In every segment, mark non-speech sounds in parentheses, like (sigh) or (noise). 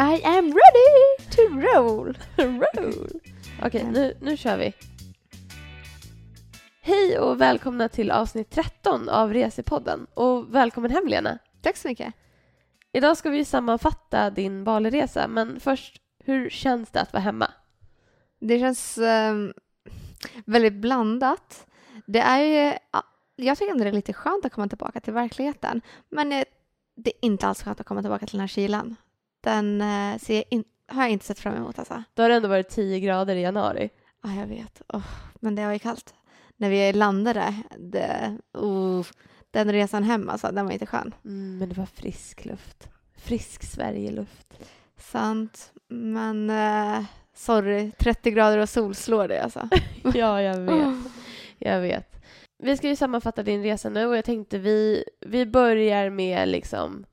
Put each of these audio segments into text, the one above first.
I am ready to roll. (laughs) Roll! Okej, nu, nu kör vi. Hej och välkomna till avsnitt 13 av Resepodden. Och välkommen hem Lena. Tack så mycket. Idag ska vi sammanfatta din Baliresa, men först, hur känns det att vara hemma? Det känns ehm, väldigt blandat. Det är ju, ja, jag tycker ändå det är lite skönt att komma tillbaka till verkligheten. Men eh, det är inte alls skönt att komma tillbaka till den här kylan. Den eh, ser jag in, har jag inte sett fram emot alltså. Då har det ändå varit 10 grader i januari. Ja, jag vet. Åh, men det var ju kallt. När vi landade, det, oh, den resan hem alltså, den var inte skön. Mm, men det var frisk luft. Frisk Sverigeluft. Sant. Men eh, sorry, 30 grader och sol slår det alltså. (laughs) ja, jag vet. Jag vet. Vi ska ju sammanfatta din resa nu och jag tänkte vi, vi börjar med liksom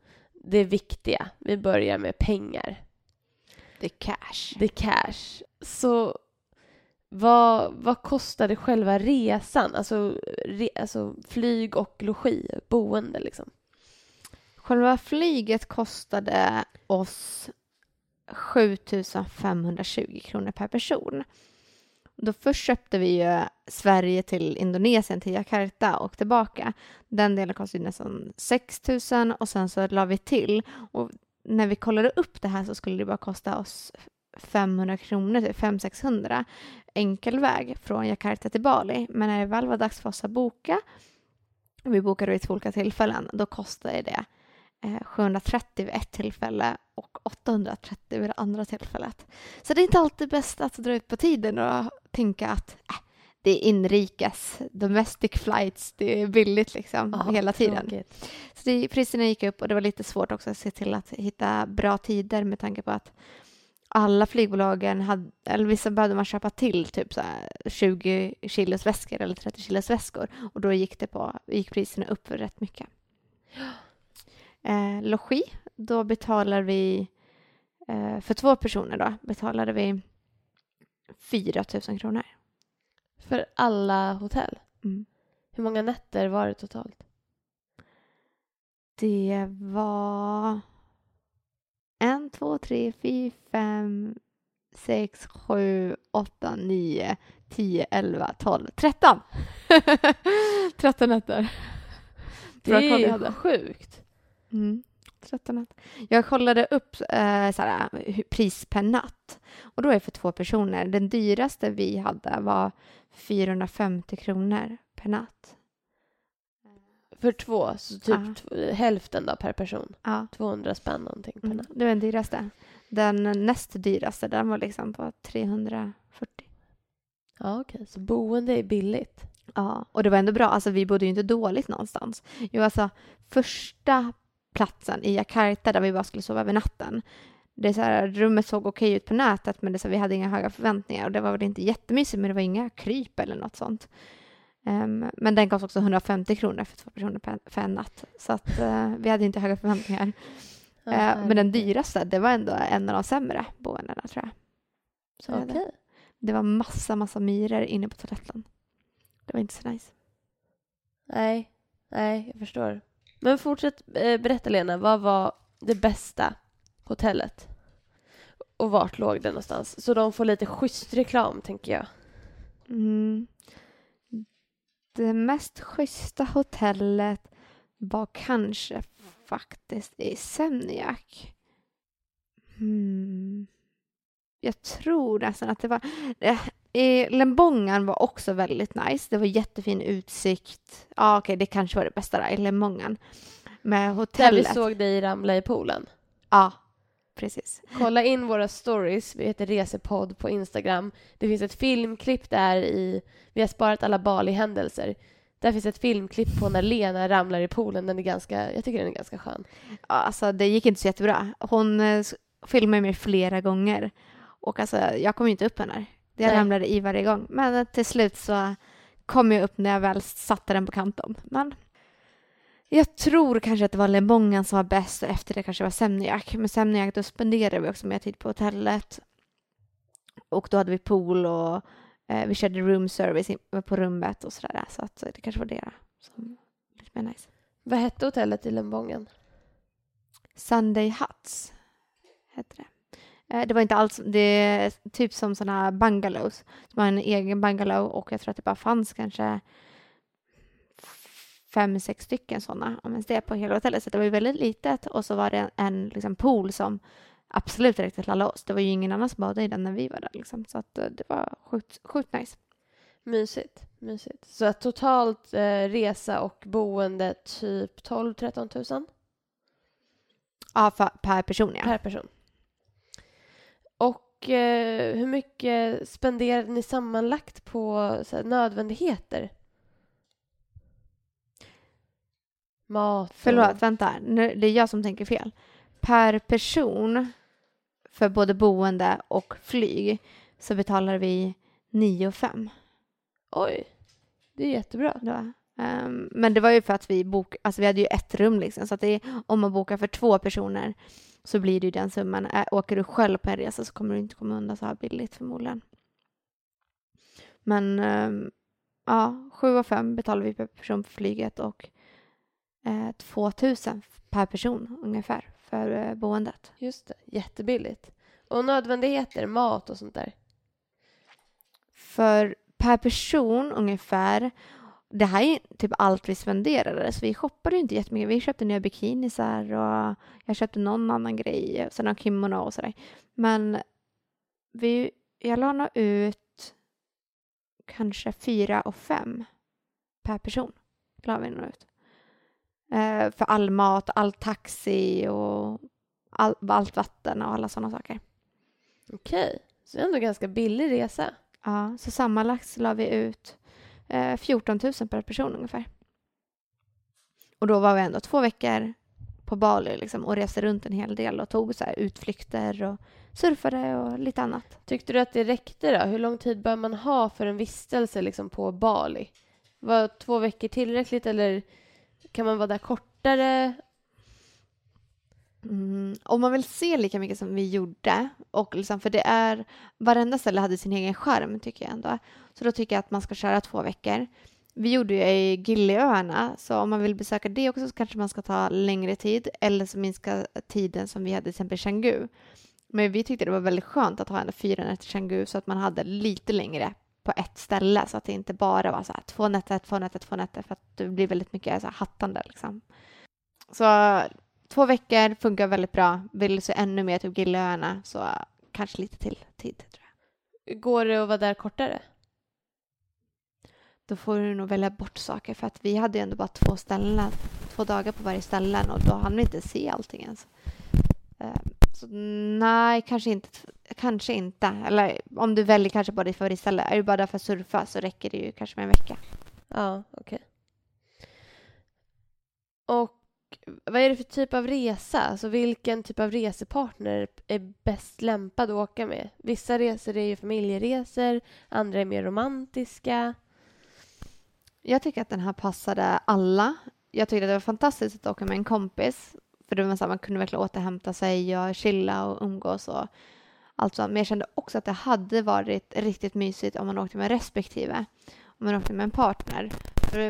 det viktiga. Vi börjar med pengar. The cash. The cash. Så vad, vad kostade själva resan? Alltså, re, alltså flyg och logi, boende liksom. Själva flyget kostade oss 7520 kronor per person. Då först köpte vi ju Sverige till Indonesien, till Jakarta och tillbaka. Den delen kostade nästan 6 000 och sen så la vi till. Och när vi kollade upp det här så skulle det bara kosta oss 500 kronor, typ 500-600 enkel väg från Jakarta till Bali. Men när det väl var dags för oss att boka, och vi bokade vid två olika tillfällen, då kostade det eh, 730 vid ett tillfälle och 830 vid det andra tillfället. Så det är inte alltid bäst att dra ut på tiden och tänka att äh, det är inrikes, domestic flights, det är billigt liksom Ja, hela tiden. tråkigt. Så det, priserna gick upp och det var lite svårt också att se till att hitta bra tider med tanke på att alla flygbolagen hade, eller vissa behövde man köpa till typ så här 20 kilos väskor eller 30 kilos väskor och då gick det på, gick priserna upp för rätt mycket. Eh, logi, då betalar vi eh, för två personer då betalade vi 4 000 kronor. För alla hotell. Mm. Hur många nätter var det totalt? Det var en, två, tre, fyra, fem, sex, sju, åtta, nio, tio, elva, tolv, tretton! (laughs) Tretton nätter. Det är sjukt. Mm. 13 natt. Jag kollade upp eh, såhär, pris per natt och då är det för två personer. Den dyraste vi hade var 450 kronor per natt. För två, så typ Ja. hälften då per person. Ja, 200 spänn någonting per mm. natt. det var den dyraste. Den näst dyraste, den var liksom på 340. Ja, okej. Så boende är billigt. Ja, och det var ändå bra. Alltså vi bodde ju inte dåligt någonstans. Jo, alltså första platsen i Jakarta där vi bara skulle sova över natten. Det så här, rummet såg okej ut på nätet men det så, här, vi hade inga höga förväntningar och det var väl inte jättemysigt men det var inga kryp eller något sånt. Ehm, men den kostade också 150 kronor för två personer per, för en natt. Så att eh, vi hade inte höga förväntningar. Eh, men den dyraste, det var ändå en av de sämre boendena tror jag. Så Okej. hade- Det var massa, massa myror inne på toaletten. Det var inte så nice. Nej, nej, jag förstår. Men fortsätt eh, berätta Lena, vad var det bästa hotellet? Och vart låg det någonstans? Så de får lite schysst reklam, tänker jag. Mm. Det mest schyssta hotellet var kanske faktiskt i Semniak. Mm. Jag tror nästan att det var eh, I Lembongan var också väldigt nice. Det var jättefin utsikt. Ja, okej, det kanske var det bästa där, i Lembongan. Med Där vi hotellet. såg dig ramla i poolen. Ja, precis. Kolla in våra stories, vi heter Resepodd på Instagram. Det finns ett filmklipp där i, vi har sparat alla Bali-händelser. Där finns ett filmklipp på när Lena ramlar i poolen. Den är ganska, jag tycker den är ganska skön. Ja, alltså det gick inte så jättebra. Hon eh, filmade mig flera gånger och alltså jag kom inte upp henne. Jag Nej. ramlade i varje gång. Men till slut så kom jag upp när jag väl satte den på kanten. Men jag tror kanske att det var Lembongan som var bäst och efter det kanske var Semniak. Men Semniak då spenderade vi också mer tid på hotellet. Och då hade vi pool och eh, vi körde room service på rummet och sådär. Så att det kanske var det som lite mer nice. Vad hette hotellet i Lembongen? Sunday Huts hette det. Eh, det var inte alls, det är typ som sådana här bungalows. Som har en egen bungalow och jag tror att det bara fanns kanske fem, sex stycken sådana, om ens det, på hela hotellet. Så det var ju väldigt litet och så var det en, liksom, pool som absolut räckte till alla oss. Det var ju ingen annan som badade i den när vi var där liksom. Så att eh, det var sjukt, sjukt nice. Mysigt. Mysigt. Så att totalt eh, resa och boende typ 12-13 000 Ja, för, per person ja. per person. Och eh, hur mycket spenderade ni sammanlagt på här, nödvändigheter? Mat och... Förlåt, vänta. Nu, det är jag som tänker fel. Per person för både boende och flyg så betalar vi 9 5. Oj, det är jättebra. Då. Ehm, men det var ju för att vi bok, alltså vi hade ju ett rum liksom, så att det är, om man bokar för två personer så blir det ju den summan. Ä, åker du själv på en resa så kommer du inte komma undan så här billigt förmodligen. Men um, ja, 7 och 5 betalar vi per person för flyget och eh, 2 000 per person ungefär för eh, boendet. Just det, jättebilligt. Och nödvändigheter, mat och sånt där. För per person ungefär det här är typ allt vi spenderade, så vi shoppade ju inte jättemycket. Vi köpte nya bikinisar och jag köpte någon annan grej, sen kimono och sådär. Men vi, jag la nog ut kanske fyra och fem per person. La vi nog ut. Eh, för all mat, all taxi och all, allt vatten och alla sådana saker. Okej, så det är ändå ganska billig resa. Ja, så sammanlagt så la vi ut eh, 14 000 per person ungefär. Och då var vi ändå två veckor på Bali liksom, och reste runt en hel del och tog så här utflykter och surfade och lite annat. Tyckte du att det räckte då? Hur lång tid bör man ha för en vistelse liksom på Bali? Var två veckor tillräckligt eller kan man vara där kortare? Mm, om man vill se lika mycket som vi gjorde, och liksom, för det är, varenda ställe hade sin egen skärm tycker jag ändå. Så då tycker jag att man ska köra två veckor. Vi gjorde ju i Gilleöarna, så om man vill besöka det också så kanske man ska ta längre tid eller så minska tiden som vi hade till exempel Canggu. Men vi tyckte det var väldigt skönt att ha en fyra nätter Canggu så att man hade lite längre på ett ställe så att det inte bara var så här två nätter, två nätter, två nätter för att det blir väldigt mycket så här hattande liksom. Så två veckor funkar väldigt bra. Vill se ännu mer typ Giliöarna så kanske lite till tid tror jag. Går det att vara där kortare? Då får du nog välja bort saker för att vi hade ju ändå bara två ställen, två dagar på varje ställe och då hann vi inte se allting ens. Eh, Så nej, kanske inte. Kanske inte. Eller om du väljer kanske bara ditt favoritställe. Är du bara där för att surfa så räcker det ju kanske med en vecka. Ja, okej. Och vad är det för typ av resa? Alltså vilken typ av resepartner är bäst lämpad att åka med? Vissa resor är ju familjeresor, andra är mer romantiska. Jag tycker att den här passade alla. Jag tyckte att det var fantastiskt att åka med en kompis. För det var så här, man kunde verkligen återhämta sig och chilla och umgås och allt sånt. Men jag kände också att det hade varit riktigt mysigt om man åkte med respektive. Om man åkte med en partner.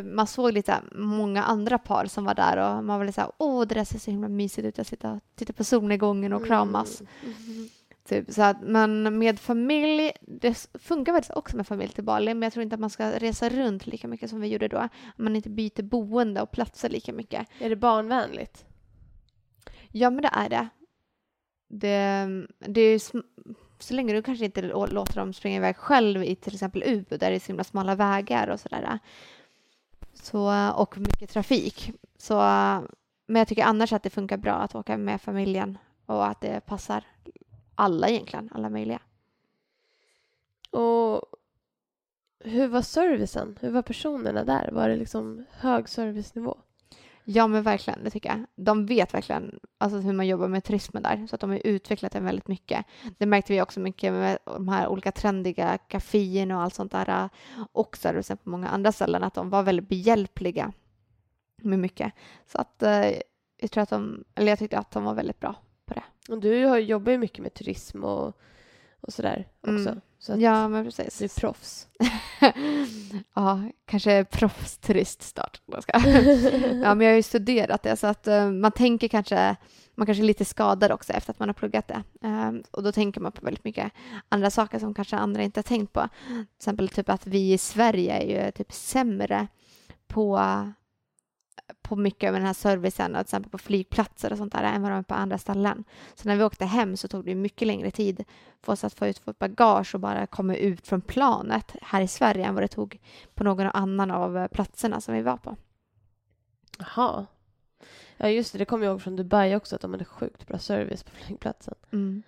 Man såg lite många andra par som var där och man var lite så här, åh det där ser så himla mysigt ut att sitta och titta på solnedgången och kramas. Mm. Mhm. Typ, så att, men med familj, det funkar faktiskt också med familj till Bali, men jag tror inte att man ska resa runt lika mycket som vi gjorde då. Man inte byter boende och platser lika mycket. Är det barnvänligt? Ja, men det är det. Det, det är ju så länge du kanske inte lå- låter dem springa iväg själv i till exempel Ubu där det är så himla smala vägar och sådär. Så, och mycket trafik. Så, men jag tycker annars att det funkar bra att åka med familjen och att det passar alla egentligen, alla möjliga. Och hur var servicen? Hur var personerna där? Var det liksom hög servicenivå? Ja men verkligen, det tycker jag. De vet verkligen alltså, hur man jobbar med turismen där, så att de har utvecklat den väldigt mycket. Det märkte vi också mycket med de här olika trendiga kaféerna och allt sånt där. Äh, och servicen på många andra ställen, att de var väldigt behjälpliga med mycket. Så att eh, jag tror att de, eller jag tyckte att de var väldigt bra på det. Och du jobbar ju mycket med turism och, och sådär också. Mm. Så att Ja, men du är precis. proffs. (laughs) ja, kanske proffsturist snart. (laughs) Jag ska. ja, men jag har ju studerat det så att eh, man tänker kanske man kanske är lite skadad också efter att man har pluggat det. Ehm, och då tänker man på väldigt mycket andra saker som kanske andra inte har tänkt på. Till exempel typ att vi i Sverige är ju typ sämre på, på mycket av den här servicen, till exempel på flygplatser och sånt där, än vad de är på andra ställen. Så när vi åkte hem så tog det mycket längre tid för oss att få ut vårt bagage och bara komma ut från planet här i Sverige än vad det tog på någon annan av eh, platserna som vi var på. Jaha. Ja just det, det kommer jag ihåg från Dubai också att de hade sjukt bra service på flygplatsen. Mm.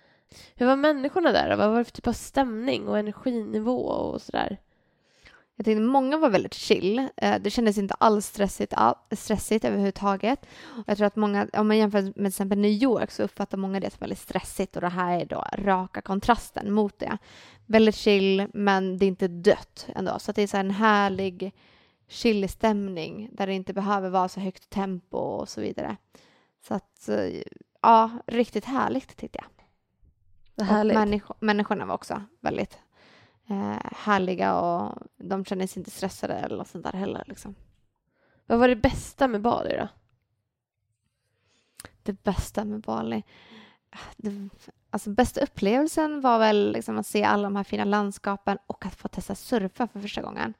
Hur var människorna där? Vad var det för typ av stämning och energinivå och sådär? Jag tyckte många var väldigt chill. Eh, Det kändes inte alls stressigt, all, stressigt överhuvudtaget. Jag tror att många, om man jämför med till exempel New York så uppfattar många det som väldigt stressigt och det här är då raka kontrasten mot det. Väldigt chill men det är inte dött ändå. Så det är så här en härlig chill stämning där det inte behöver vara så högt tempo och så vidare. Så att eh, ja, riktigt härligt tyckte jag. Och människo- människorna var också väldigt eh, härliga och de känner sig inte stressade eller något sånt där heller. Liksom. Vad var det bästa med Bali då? Det bästa med Bali. Det, alltså bästa upplevelsen var väl liksom att se alla de här fina landskapen och att få testa surfa för första gången.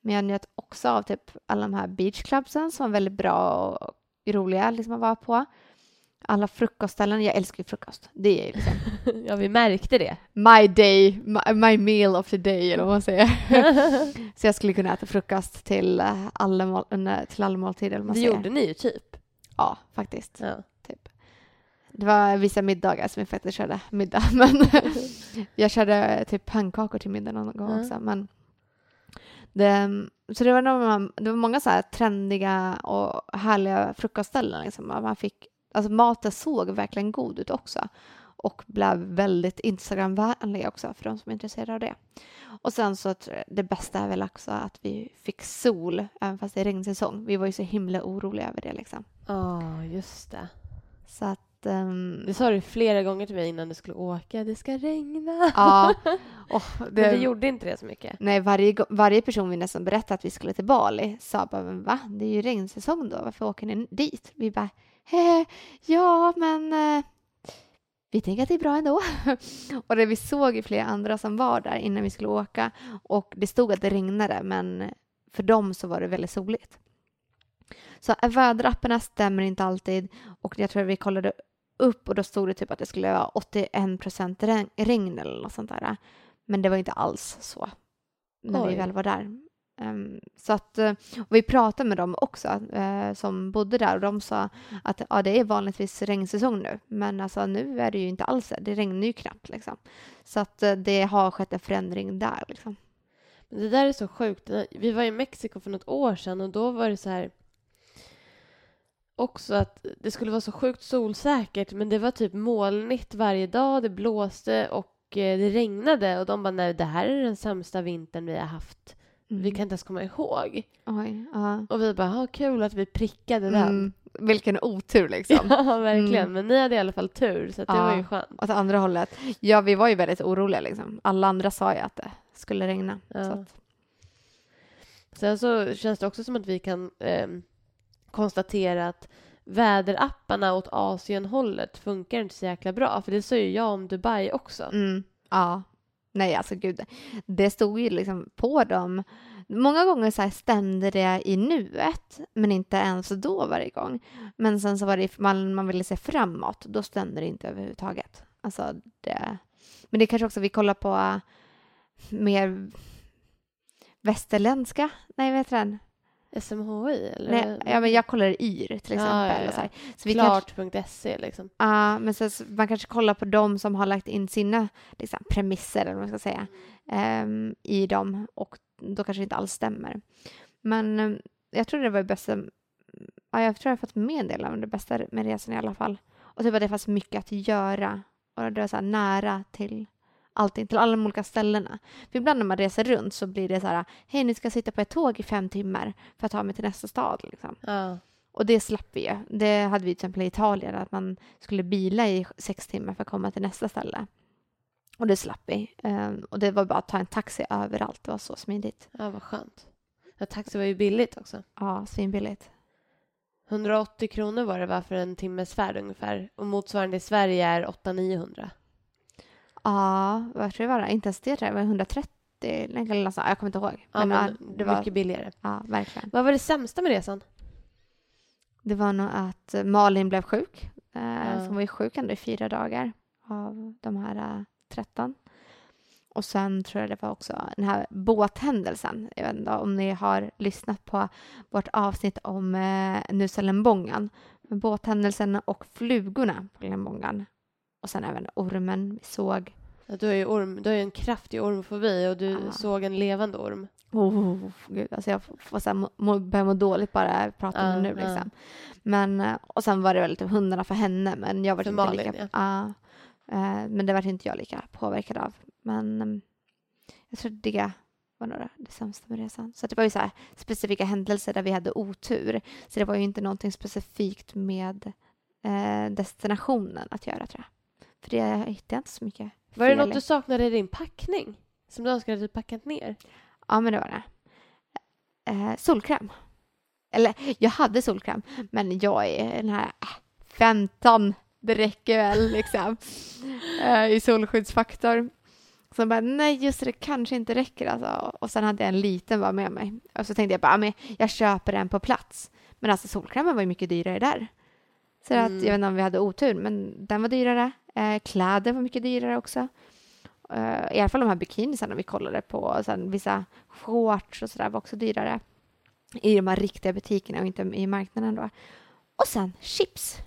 Men jag njöt också av typ alla de här beachclubsen som var väldigt bra och roliga liksom att vara på. Alla frukostställen. Jag älskar ju frukost. Det är liksom (laughs) ja, vi märkte det. my day, my, my meal of the day eller vad man säger. (laughs) Så jag skulle kunna äta frukost till eh, alla, mål, nej, till alla måltider. eller vad man Det säger. gjorde ni ju typ. Ja, faktiskt. Ja. Typ. Det var vissa middagar som vi faktiskt körde middag. (laughs) Men jag körde typ pannkakor till middag någon gång Ja. också. Men det, så det var, några, det var många så här trendiga och härliga frukostställen. Liksom. Man fick, alltså maten såg verkligen god ut också. Och blev väldigt Instagramvänlig också för de som är intresserade av det. Och sen så att det bästa är väl också att vi fick sol även fast det är regnsäsong. Vi var ju så himla oroliga över det liksom. Ja, just det. Så att... ehm, Det sa du flera gånger till mig innan du skulle åka. Det ska regna. ja. (laughs) Och Men det, det gjorde inte det så mycket. nej, varje, varje person vi nästan berättade att vi skulle till Bali sa bara, men va? Det är ju regnsäsong då, varför åker ni dit? Vi bara, (laughs) ja men eh, vi tänker att det är bra ändå. (laughs) och det vi såg ju flera andra som var där innan vi skulle åka och det stod att det regnade men för dem så var det väldigt soligt. Så väderapparna stämmer inte alltid och jag tror att vi kollade upp och då stod det typ att det skulle vara 81 procent regn, eller något sånt där. Men det var inte alls så när vi Oj. väl var där. Ehm, så att, eh, och vi pratade med dem också eh, som bodde där och de sa att ja, det är vanligtvis regnsäsong nu men alltså nu är det ju inte alls det. Det regnar ju knappt liksom. Så att eh, det har skett en förändring där liksom. Men det där är så sjukt. Vi var i Mexiko för något år sedan och då var det så här också att det skulle vara så sjukt solsäkert men det var typ molnigt varje dag, det blåste och det regnade och de bara nej det här är den sämsta vintern vi har haft. Mm. Vi kan inte ens komma ihåg. Oj. Och vi bara, "Ha, kul att vi prickade den. Mm, vilken otur liksom. (laughs) Ja, verkligen. Mm. Men ni hade i alla fall tur, så det Ja. var ju skönt. Åt andra hållet. Ja, vi var ju väldigt oroliga liksom. Alla andra sa ju att det skulle regna. Ja. Så att, Sen så känns det också som att vi kan ehm, konstatera att väderapparna åt Asienhållet funkar inte så jäkla bra. För det sa ju jag om Dubai också. mm, ja. Nej, alltså gud. Det stod ju liksom på dem. Många gånger så här stämde det i nuet, men inte ens då varje gång. Men sen så var det man, man ville se framåt, då stämde det inte överhuvudtaget. Alltså det. Men det är kanske också vi kollar på mer västerländska, nej vad heter den? SMHI eller? Nej, ja, men jag kollar YR till exempel. Ja, ja, så kanske, Klart.se liksom. Ja, men så man kanske kollar på de som har lagt in sina liksom, premisser, eller vad man ska säga, ehm, i dem och då kanske det inte alls stämmer. Men ehm, jag tror det var det bästa, ja, jag tror jag har fått med en del av det bästa med resan i alla fall. Och typ att det fanns mycket att göra och det var så nära till allting, till alla de olika ställena. För ibland när man reser runt så blir det så här, hej ni ska sitta på ett tåg i fem timmar för att ta mig till nästa stad. Liksom. Ja. Och det slapp vi ju. Det hade vi till exempel i Italien, att man skulle bila i sex timmar för att komma till nästa ställe. Och det slapp vi. Ehm, och det var bara att ta en taxi överallt. Det var så smidigt. Ja, vad skönt. Ja, taxi var ju billigt också. Ja, svinbilligt. 180 kronor var det va för en timmes färd ungefär. Och motsvarande i Sverige är 800-900. Ja, vad tror jag var det? Inte ens det. Det var 130 eller något sånt. Jag kommer inte ihåg. Ja, men, ja, det var, mycket billigare. ja, verkligen. Vad var det sämsta med resan? Det var nog att Malin blev sjuk. Eh, Ja. Hon var ju sjuk ändå i fyra dagar av de här eh, 13. Och sen tror jag det var också den här båthändelsen. Jag vet inte om ni har lyssnat på vårt avsnitt om eh. Men Båthändelsen och flugorna på Lembongan. Och sen även ormen vi såg. Ja, du har ju, orm, du har ju en kraftig ormfobi och du Ja. såg en levande orm. Oh, gud, alltså jag får, så här, må, må, börja må dåligt bara jag pratar om det Ja, nu. Liksom. Men, eh, och sen var det väl lite hundarna för henne, men jag var För inte Malin, lika... Ja. Eh, men det var inte jag lika påverkad av. Men eh, jag tror det var nog det sämsta med resan. Så det var ju så här specifika händelser där vi hade otur. Så det var ju inte någonting specifikt med eh, destinationen att göra tror jag. För det hittade jag inte så mycket Var det något du saknade i din packning? Som du önskade att du packat ner? Ja, men det var det. Eh, solkräm. Eller, jag hade solkräm, men jag är den här äh, 15, det räcker väl liksom. (laughs) Eh, I solskyddsfaktor. Så bara, nej just det, det kanske inte räcker alltså. Och sen hade jag en liten bara med mig. Och så tänkte jag bara, men jag köper den på plats. Men alltså solkrämen var ju mycket dyrare där. Så att, Mm. jag vet inte om vi hade otur, men den var dyrare. Eh, kläder var mycket dyrare också. Eh, I alla fall de här bikinisarna vi kollade på. Sen vissa shorts och sådär var också dyrare. I de här riktiga butikerna och inte i marknaden då. Och sen chips.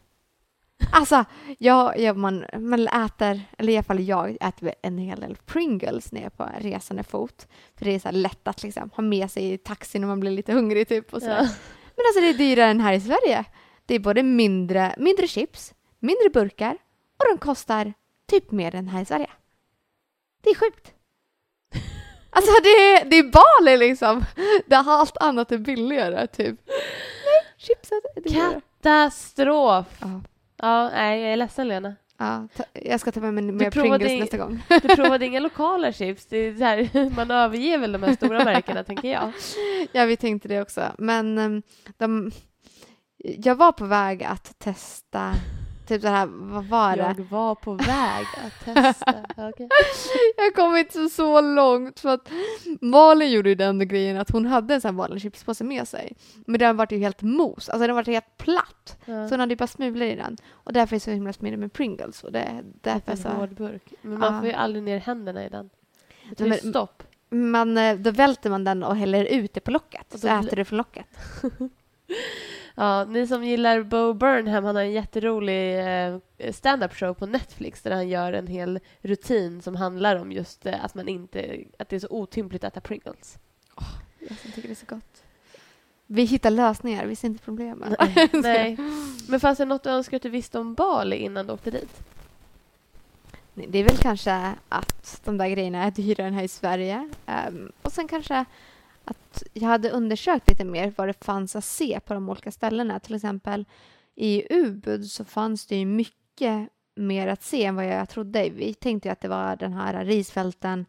Alltså, jag, jag, man, man äter, eller i alla fall jag, äter en hel del Pringles ner på resande fot. För det är så lätt att liksom ha med sig i taxin när man blir lite hungrig typ. Och så. Ja. Men alltså det är dyrare än här i Sverige. Det är både mindre, mindre chips, mindre burkar och de kostar typ mer än här i Sverige. Det är sjukt. (laughs) Alltså det är, det är Bali liksom. Det har allt annat är billigare typ. Nej, chipset är dyrare. Katastrof! Ja, Ja, nej, jag är ledsen Lena. ja, ta, jag ska ta med mig mer Pringles i- nästa gång. (laughs) Du provade (laughs) inga lokala chips. Det är så här, man överger väl de här stora märkena, tänker jag. Ja, vi tänkte det också. Men ehm, de, jag var på väg att testa, typ så här, vad var det? Jag var på (laughs) väg att testa. Okej. (laughs) Jag kom inte så, så långt för att Malin gjorde ju den grejen att hon hade en sån här vanlig chipspåse med sig. Men den var ju helt mos, alltså den var helt platt. Ja. Så hon hade ju bara smulor i den. Och därför är det så himla smidigt med Pringles. Och det, därför En så, hård burk. Men man Ja. får ju aldrig ner händerna i den. Det tar ju stopp. man, eh, då välter man den och häller ut det på locket. Och Så äter du från locket. (laughs) Ja, ni som gillar Bo Burnham, han har en jätterolig eh, stand-up show på Netflix där han gör en hel rutin som handlar om just eh, att man inte, att det är så otympligt att äta Pringles. Jag som tycker det är så gott. Vi hittar lösningar, vi ser inte problemen. (laughs) Nej. Men fanns det något du önskar att du visste om Bali innan du åkte dit? Det är väl kanske att de där grejerna är dyrare än här i Sverige. Ehm, och sen kanske att jag hade undersökt lite mer vad det fanns att se på de olika ställena. Till exempel i Ubud så fanns det ju mycket mer att se än vad jag trodde. Vi tänkte ju att det var den här risfälten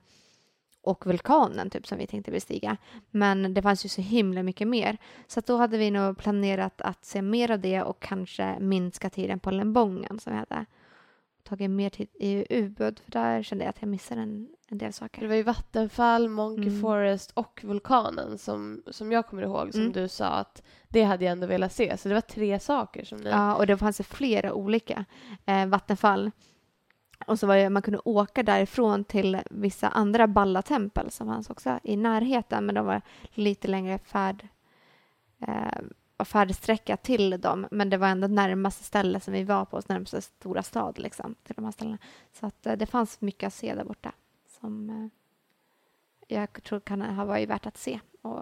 och vulkanen typ som vi tänkte bestiga. Men det fanns ju så himla mycket mer. Så att då hade vi nog planerat att se mer av det och kanske minska tiden på Lembongen som vi hade tagit mer tid i Ubud för där kände jag att jag missade en, en del Det saker. var ju Vattenfall, Monkey Mm. Forest och vulkanen som, som jag kommer ihåg som Mm. du sa att det hade jag ändå velat se. Så det var tre saker som ni... Ja, och det fanns flera olika eh, vattenfall. Och så var det, man kunde åka därifrån till vissa andra ballatempel som fanns också i närheten, men de var lite längre färd, eh, färdsträcka till dem. Men det var ändå närmaste ställe som vi var på, närmaste stora stad liksom, till de här ställena. Så att eh, det fanns mycket att se där borta som eh, jag tror kan ha varit värt att se och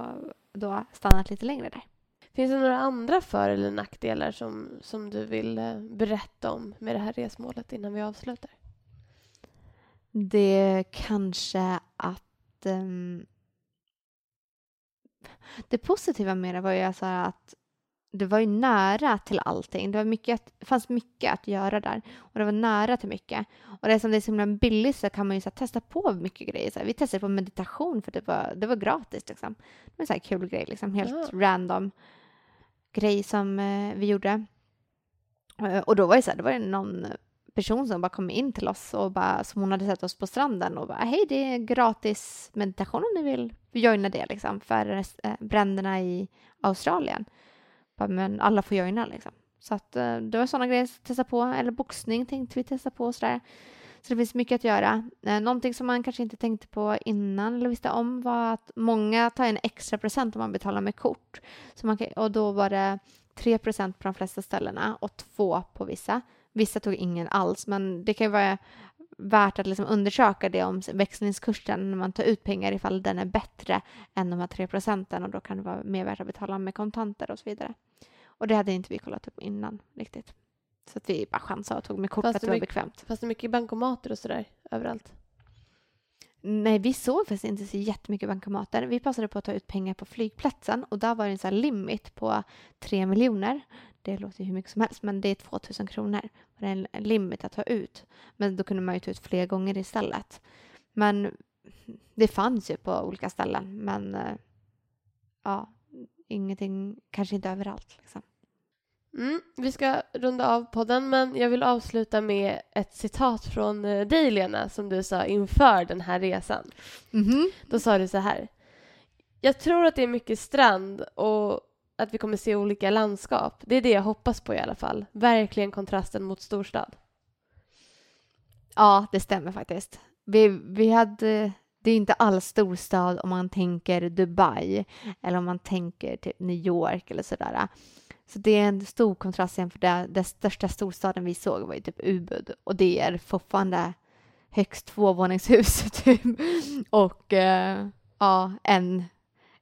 då stannat lite längre där. Finns det några andra för eller nackdelar som, som du vill eh, berätta om med det här resmålet innan vi avslutar? Det kanske att... ehm, det positiva med det var ju så här att det var ju nära till allting. Det, var mycket, det fanns mycket att göra där och det var nära till mycket. Och det som det är så himla billigt så kan man ju så här, testa på mycket grejer. Så här, vi testade på meditation för det var, det var gratis. Liksom. Det var en så här kul grej, liksom, helt Ja. random grej som eh, vi gjorde. Eh, och då var det så här, det var någon person som bara kom in till oss och bara, som hon hade sett oss på stranden och bara hej det är gratis meditation om ni vill joina det liksom för eh, bränderna i Australien. Bara, men alla får joina liksom. Så att eh, det var sådana grejer att testa på, eller boxning tänkte vi testa på och sådär. Så det finns mycket att göra. Eh, någonting som man kanske inte tänkte på innan eller visste om var att många tar en extra procent om man betalar med kort. Så man kan, och då var det 3 procent på de flesta ställena och 2 på vissa. Vissa tog ingen alls, men det kan ju vara värt att liksom undersöka det om växlingskursen när man tar ut pengar ifall den är bättre än de här 3 procenten och då kan det vara mer värt att betala med kontanter och så vidare. Och det hade inte vi kollat upp innan riktigt. Så att vi bara chansade och tog med kort Fast för att det var mycket- bekvämt. Fast det mycket bankomater och sådär överallt. Nej, vi såg faktiskt inte så jättemycket bankomater. Vi passade på att ta ut pengar på flygplatsen och där var det en sån limit på 3 miljoner. Det låter ju hur mycket som helst, men det är 2000 kronor. Och det är en- limit att ta ut. Men då kunde man ju ta ut fler gånger istället. Men det fanns ju på olika ställen, men eh, ja, ingenting, kanske inte överallt. Liksom. Mm, vi ska runda av podden, men jag vill avsluta med ett citat från eh, dig, Lena, som du sa inför den här resan. Mhm. Då sa du så här. Jag tror att det är mycket strand och att vi kommer se olika landskap. Det är det jag hoppas på i alla fall. Verkligen kontrasten mot storstad. Ja, det stämmer faktiskt. Vi, vi hade, eh, det är inte alls storstad om man tänker Dubai eller om man tänker typ New York eller sådär. Så det är en stor kontrast jämfört med den största storstaden vi såg var ju typ Ubud och det är fortfarande högst tvåvåningshus (laughs) typ och eh, ja, en,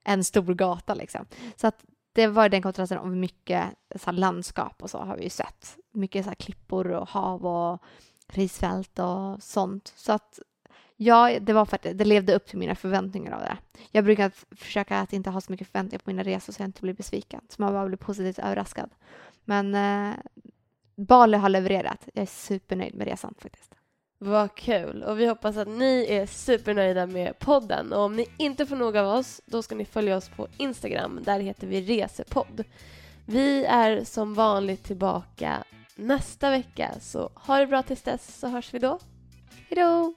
en stor gata liksom. Så att det var den kontrasten och mycket så här, landskap och så har vi ju sett. Mycket så här, klippor och hav och risfält och sånt. Så att ja, det var för att det, levde upp till mina förväntningar av det. Jag brukar försöka att inte ha så mycket förväntningar på mina resor så jag inte blir besviken. Så man bara blir positivt överraskad. Men eh, Bali har levererat. Jag är supernöjd med resan faktiskt. Vad kul! Och vi hoppas att ni är supernöjda med podden. Och om ni inte får nog av oss, då ska ni följa oss på Instagram. Där heter vi Resepodd. Vi är som vanligt tillbaka nästa vecka. Så ha det bra tills dess, så hörs vi då. Hejdå!